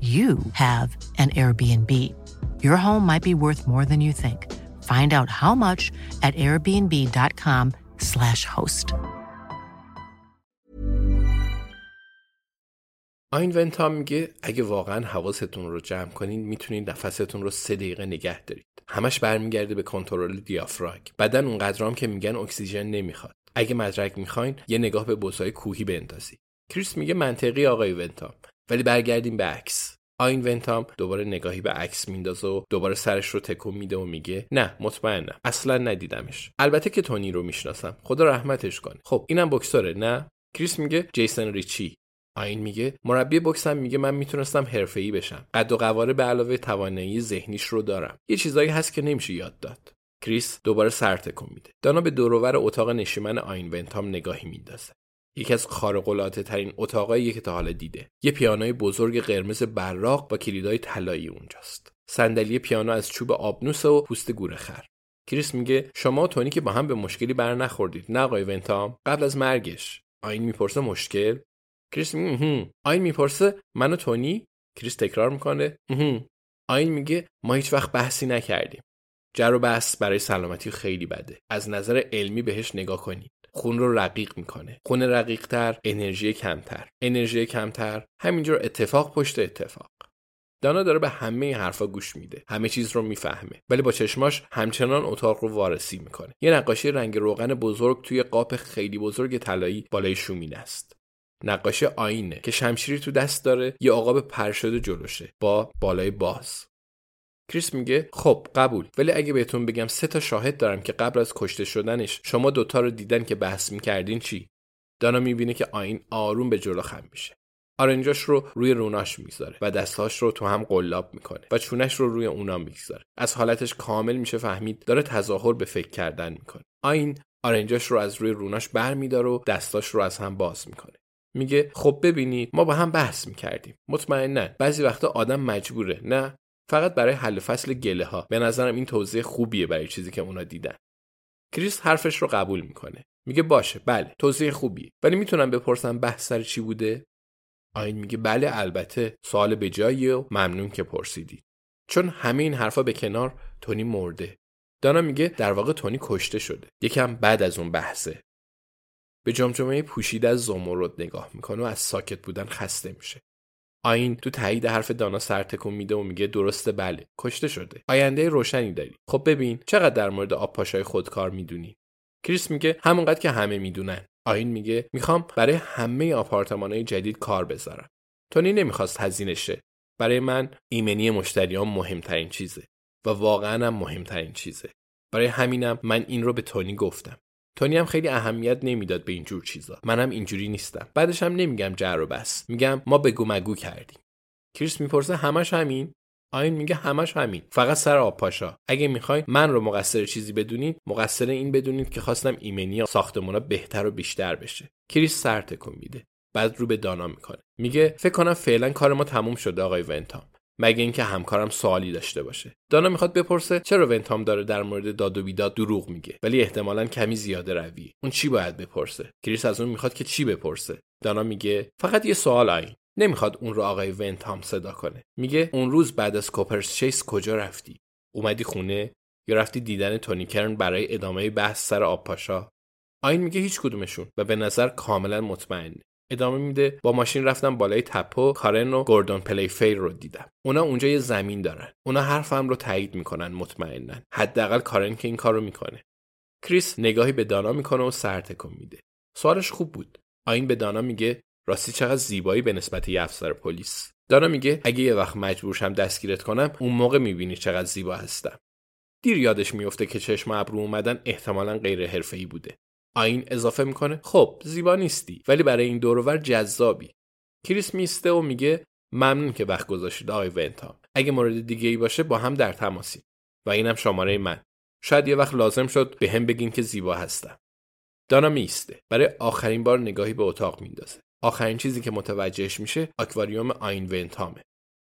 you have an Airbnb. Your home might be worth more than you think. Find out how much at airbnb.com/slash host. آین ونتام میگه اگه واقعا حواستون رو جمع کنین می‌تونین نفستون رو سه دقیقه نگه دارید. همش برمیگرده به کنترل دیافراگم. بدن اونقدرام که میگن اکسیژن نمی‌خواد. اگه مدرک می‌خواین یه نگاه به بوسای کوهی بندازید. کریس میگه منطقی آقای ونتام ولی برگردیم به عکس. آین ونتام دوباره نگاهی به عکس میندازه و دوباره سرش رو تکون میده و میگه نه مطمئنم. اصلا ندیدمش. البته که تونی رو می‌شناسم. خدا رحمتش کنه. خب اینم بکسوره نه؟ کریس میگه جیسن ریچی. آین میگه مربی بکسم میگه من می‌تونستم حرفه‌ای بشم. قد و قواره به علاوه توانایی ذهنیش رو دارم. یه چیزایی هست که نمیشه یاد داد. کریس دوباره سر تکون میده. دانا به دور و ور اتاق نشیمن آین ونتام نگاهی میندازه. یکی از خارق‌العاده ترین اتاقایی که تا حالا دیده. یه پیانوی بزرگ قرمز براق با کلیدای طلایی اونجاست. صندلی پیانو از چوب آبنوس و پوست گورخر کریس میگه شما و تونی که با هم به مشکلی بر نخوردید نه آقای ونتام؟ قبل از مرگش. آین می‌پرسه مشکل؟ کریس میگه آین می‌پرسه من و تونی؟ کریس تکرار می‌کنه آین میگه ما هیچ وقت بحثی نکردیم. جر و بحث برای سلامتی خیلی بده. از نظر علمی بهش نگاه کنید خون رو رقیق می‌کنه. خون رقیق تر انرژی کمتر. انرژی کمتر همینجور اتفاق پشت اتفاق. دانا داره به همه این حرفا گوش میده. همه چیز رو می‌فهمه. ولی با چشماش همچنان اتاق رو وارسی می‌کنه. یه نقاشی رنگ روغن بزرگ توی قاب خیلی بزرگ طلایی بالای شومینه است. نقاشی آینه که شمشیری تو دست داره یه عقاب پر شده جلوشه با بالای باز. کریس میگه خب قبول. ولی اگه بهتون بگم سه تا شاهد دارم که قبل از کشته شدنش شما دوتا رو دیدن که بحث می‌کردین چی؟ دانا می‌بینه که آین آروم به جلو خم میشه. آرنجاش رو روی روناش می‌ذاره و دستهاش رو تو هم قلاب می‌کنه و چونش رو روی اونا می‌گذاره. از حالتش کامل میشه فهمید داره تظاهر به فکر کردن می‌کنه. آین آرنجاش رو از روی روناش بر میداره و دستاش رو از هم باز می‌کنه. میگه خب ببینید ما با هم بحث می‌کردیم. مطمئنا بعضی وقتا آدم مجبوره نه؟ فقط برای حل فصل گله ها به نظرم این توضیح خوبیه برای چیزی که اونا دیدن. کریس حرفش رو قبول می‌کنه. میگه باشه بله توضیح خوبیه. ولی می‌تونم بپرسم بحث سر چی بوده؟ آین میگه بله البته سوال به جاییه و ممنون که پرسیدی. چون همه این حرفا به کنار تونی مرده. دانا میگه در واقع تونی کشته شده. یکم بعد از اون بحثه. به جمجمه پوشیده از زمرد نگاه می‌کنه و از ساکت بودن خسته میشه. آین تو تایید حرف دانا سر تکون میده و میگه درسته بله کشته شده. آینده روشنی داری. خب ببین چقدر در مورد آب پاشای خودکار می‌دونی؟ کریس میگه همونقدر که همه می‌دونن. آین میگه می‌خوام برای همه آپارتمانهای جدید کار بذارم. تونی نمی‌خواست هزینه شه. برای من ایمنی مشتریان مهمترین چیزه و واقعا هم مهمترین چیزه. برای همینم من این رو به تونی گفتم. تونی هم خیلی اهمیت نمی‌داد به اینجور چیزا. منم اینجوری نیستم. بعدش هم نمیگم جر و بس. میگم ما بگو مگو کردیم. کریس می‌پرسه همش همین؟ آین میگه همش همین. فقط سر آب پاشا. اگه می‌خواین من رو مقصر چیزی بدونید مقصر این بدونید که خواستم ایمنی ساختمونا بهتر و بیشتر بشه. کریس سر تکون میده. بعد رو به دانا می‌کنه. میگه فکر کنم فعلا کار ما تموم شده آقای ونتام. مگه اینکه همکارم سوالی داشته باشه. دانا می‌خواد بپرسه چرا ونتام داره در مورد داد و بیداد دروغ میگه ولی احتمالا کمی زیاده روی اون چی باید بپرسه؟ کریس از اون می‌خواد که چی بپرسه؟ دانا میگه فقط یه سوال آین نمی‌خواد اون رو آقای ونتام صدا کنه. میگه اون روز بعد از کوپرس چیس کجا رفتی؟ اومدی خونه یا رفتی دیدن تونی کرن برای ادامه بحث سر آب پاشا؟ آین میگه هیچ کدومشون و به نظر کاملا مطمئن ادامه میده. با ماشین رفتم بالای تپه. کارن و گوردون پلی فیر رو دیدم. اونا اونجا یه زمین دارن. اونا حرفم رو تایید می‌کنن مطمئنن. حداقل کارن که این کارو می‌کنه. کریس نگاهی به دانا می‌کنه و سر تکون میده. سوالش خوب بود. آین به دانا میگه راستی چقدر زیبایی به نسبت یه افسر پلیس. دانا میگه اگه یه وقت مجبورشم دستگیرت کنم اون موقع می‌بینی چقدر زیبا هستم. دیر یادش میفته که چشم ابرو اومدن احتمالا غیر حرفه‌ای بوده. آین اضافه می‌کنه. خب زیبا نیستی ولی برای این دورور جذابی. کریس میسته و میگه ممنون که وقت گذاشتید آقای ونتام. اگه مورد دیگه ای باشه با هم در تماسی. و اینم شماره من. شاید یه وقت لازم شد به هم بگین که زیبا هستم. دانا میسته. برای آخرین بار نگاهی به اتاق میندازه. آخرین چیزی که متوجهش میشه آکواریوم آین ونتامه.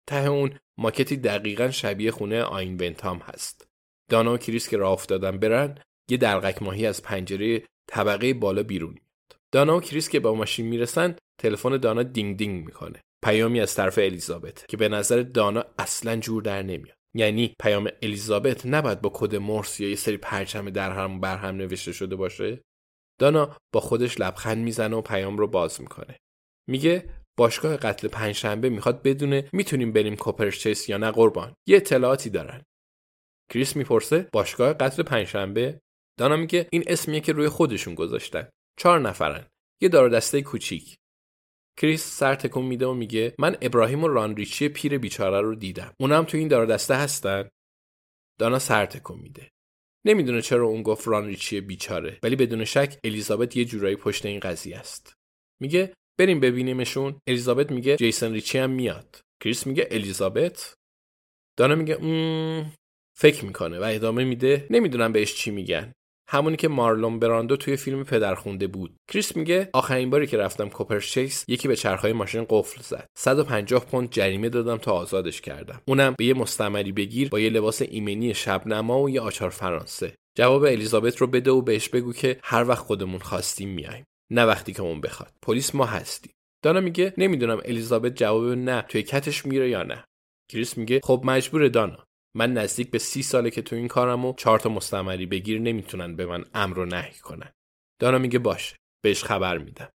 ته اون ماکتی دقیقا شبیه خونه آین ونتام هست. دانا و کریس که راه افتادن برن یه دلقک ماهی از پنجره طبقه بالا بیرون میاد. دانا و کریس که با ماشین می‌رسن تلفن دانا دینگ دینگ می‌کنه. پیامی از طرف الیزابت که به نظر دانا اصلا جور در نمیاد. یعنی پیام الیزابت نباید با کد مورس یا یه سری پرچم در هم بر هم نوشته شده باشه؟ دانا با خودش لبخند می‌زنه و پیام رو باز می‌کنه. میگه باشگاه قتل پنجشنبه می‌خواد بدونه می‌تونیم بریم کوپرچیس یا نه قربان. یه اطلاعاتی دارن. کریس می‌پرسه باشگاه قتل پنجشنبه؟ دانا میگه این اسمیه که روی خودشون گذاشتن. چهار نفرن. یه دار دسته کوچیک. کریس سر تکون میده و میگه من ابراهیم و رانریچی پیر بیچاره رو دیدم. اونا هم تو این دار دسته هستن؟ دانا سر تکون میده. نمی‌دونه چرا اون گفت رانریچی بیچاره ولی بدون شک الیزابت یه جورایی پشت این قضیه است. میگه بریم ببینیمشون. الیزابت میگه جیسن ریچی هم میاد. کریس میگه الیزابت؟ دانا میگه ام... فکر می‌کنه. و ادامه میده نمی‌دونم بهش چی میگن. همونی که مارلون براندو توی فیلم پدرخونده بود. کریس میگه آخرین باری که رفتم کوپرچیس یکی به چرخهای ماشین قفل زد. 150 پوند جریمه دادم تا آزادش کردم. اونم به یه مستمری بگیر با یه لباس ایمنی شبنما و یه آچار فرانسه. جواب الیزابت رو بده و بهش بگو که هر وقت خودمون خواستیم میایم نه وقتی که اون بخواد. پلیس ما هستیم. دانا میگه نمی‌دونم الیزابت جواب نه توی کتش میره یا نه. کریس میگه خب مجبور دانا. من نزدیک به سی ساله که تو این کارم و چهار تا مستمری بگیر نمی‌تونن به من امر و نهی کنن. دانا میگه باشه بهش خبر میدم.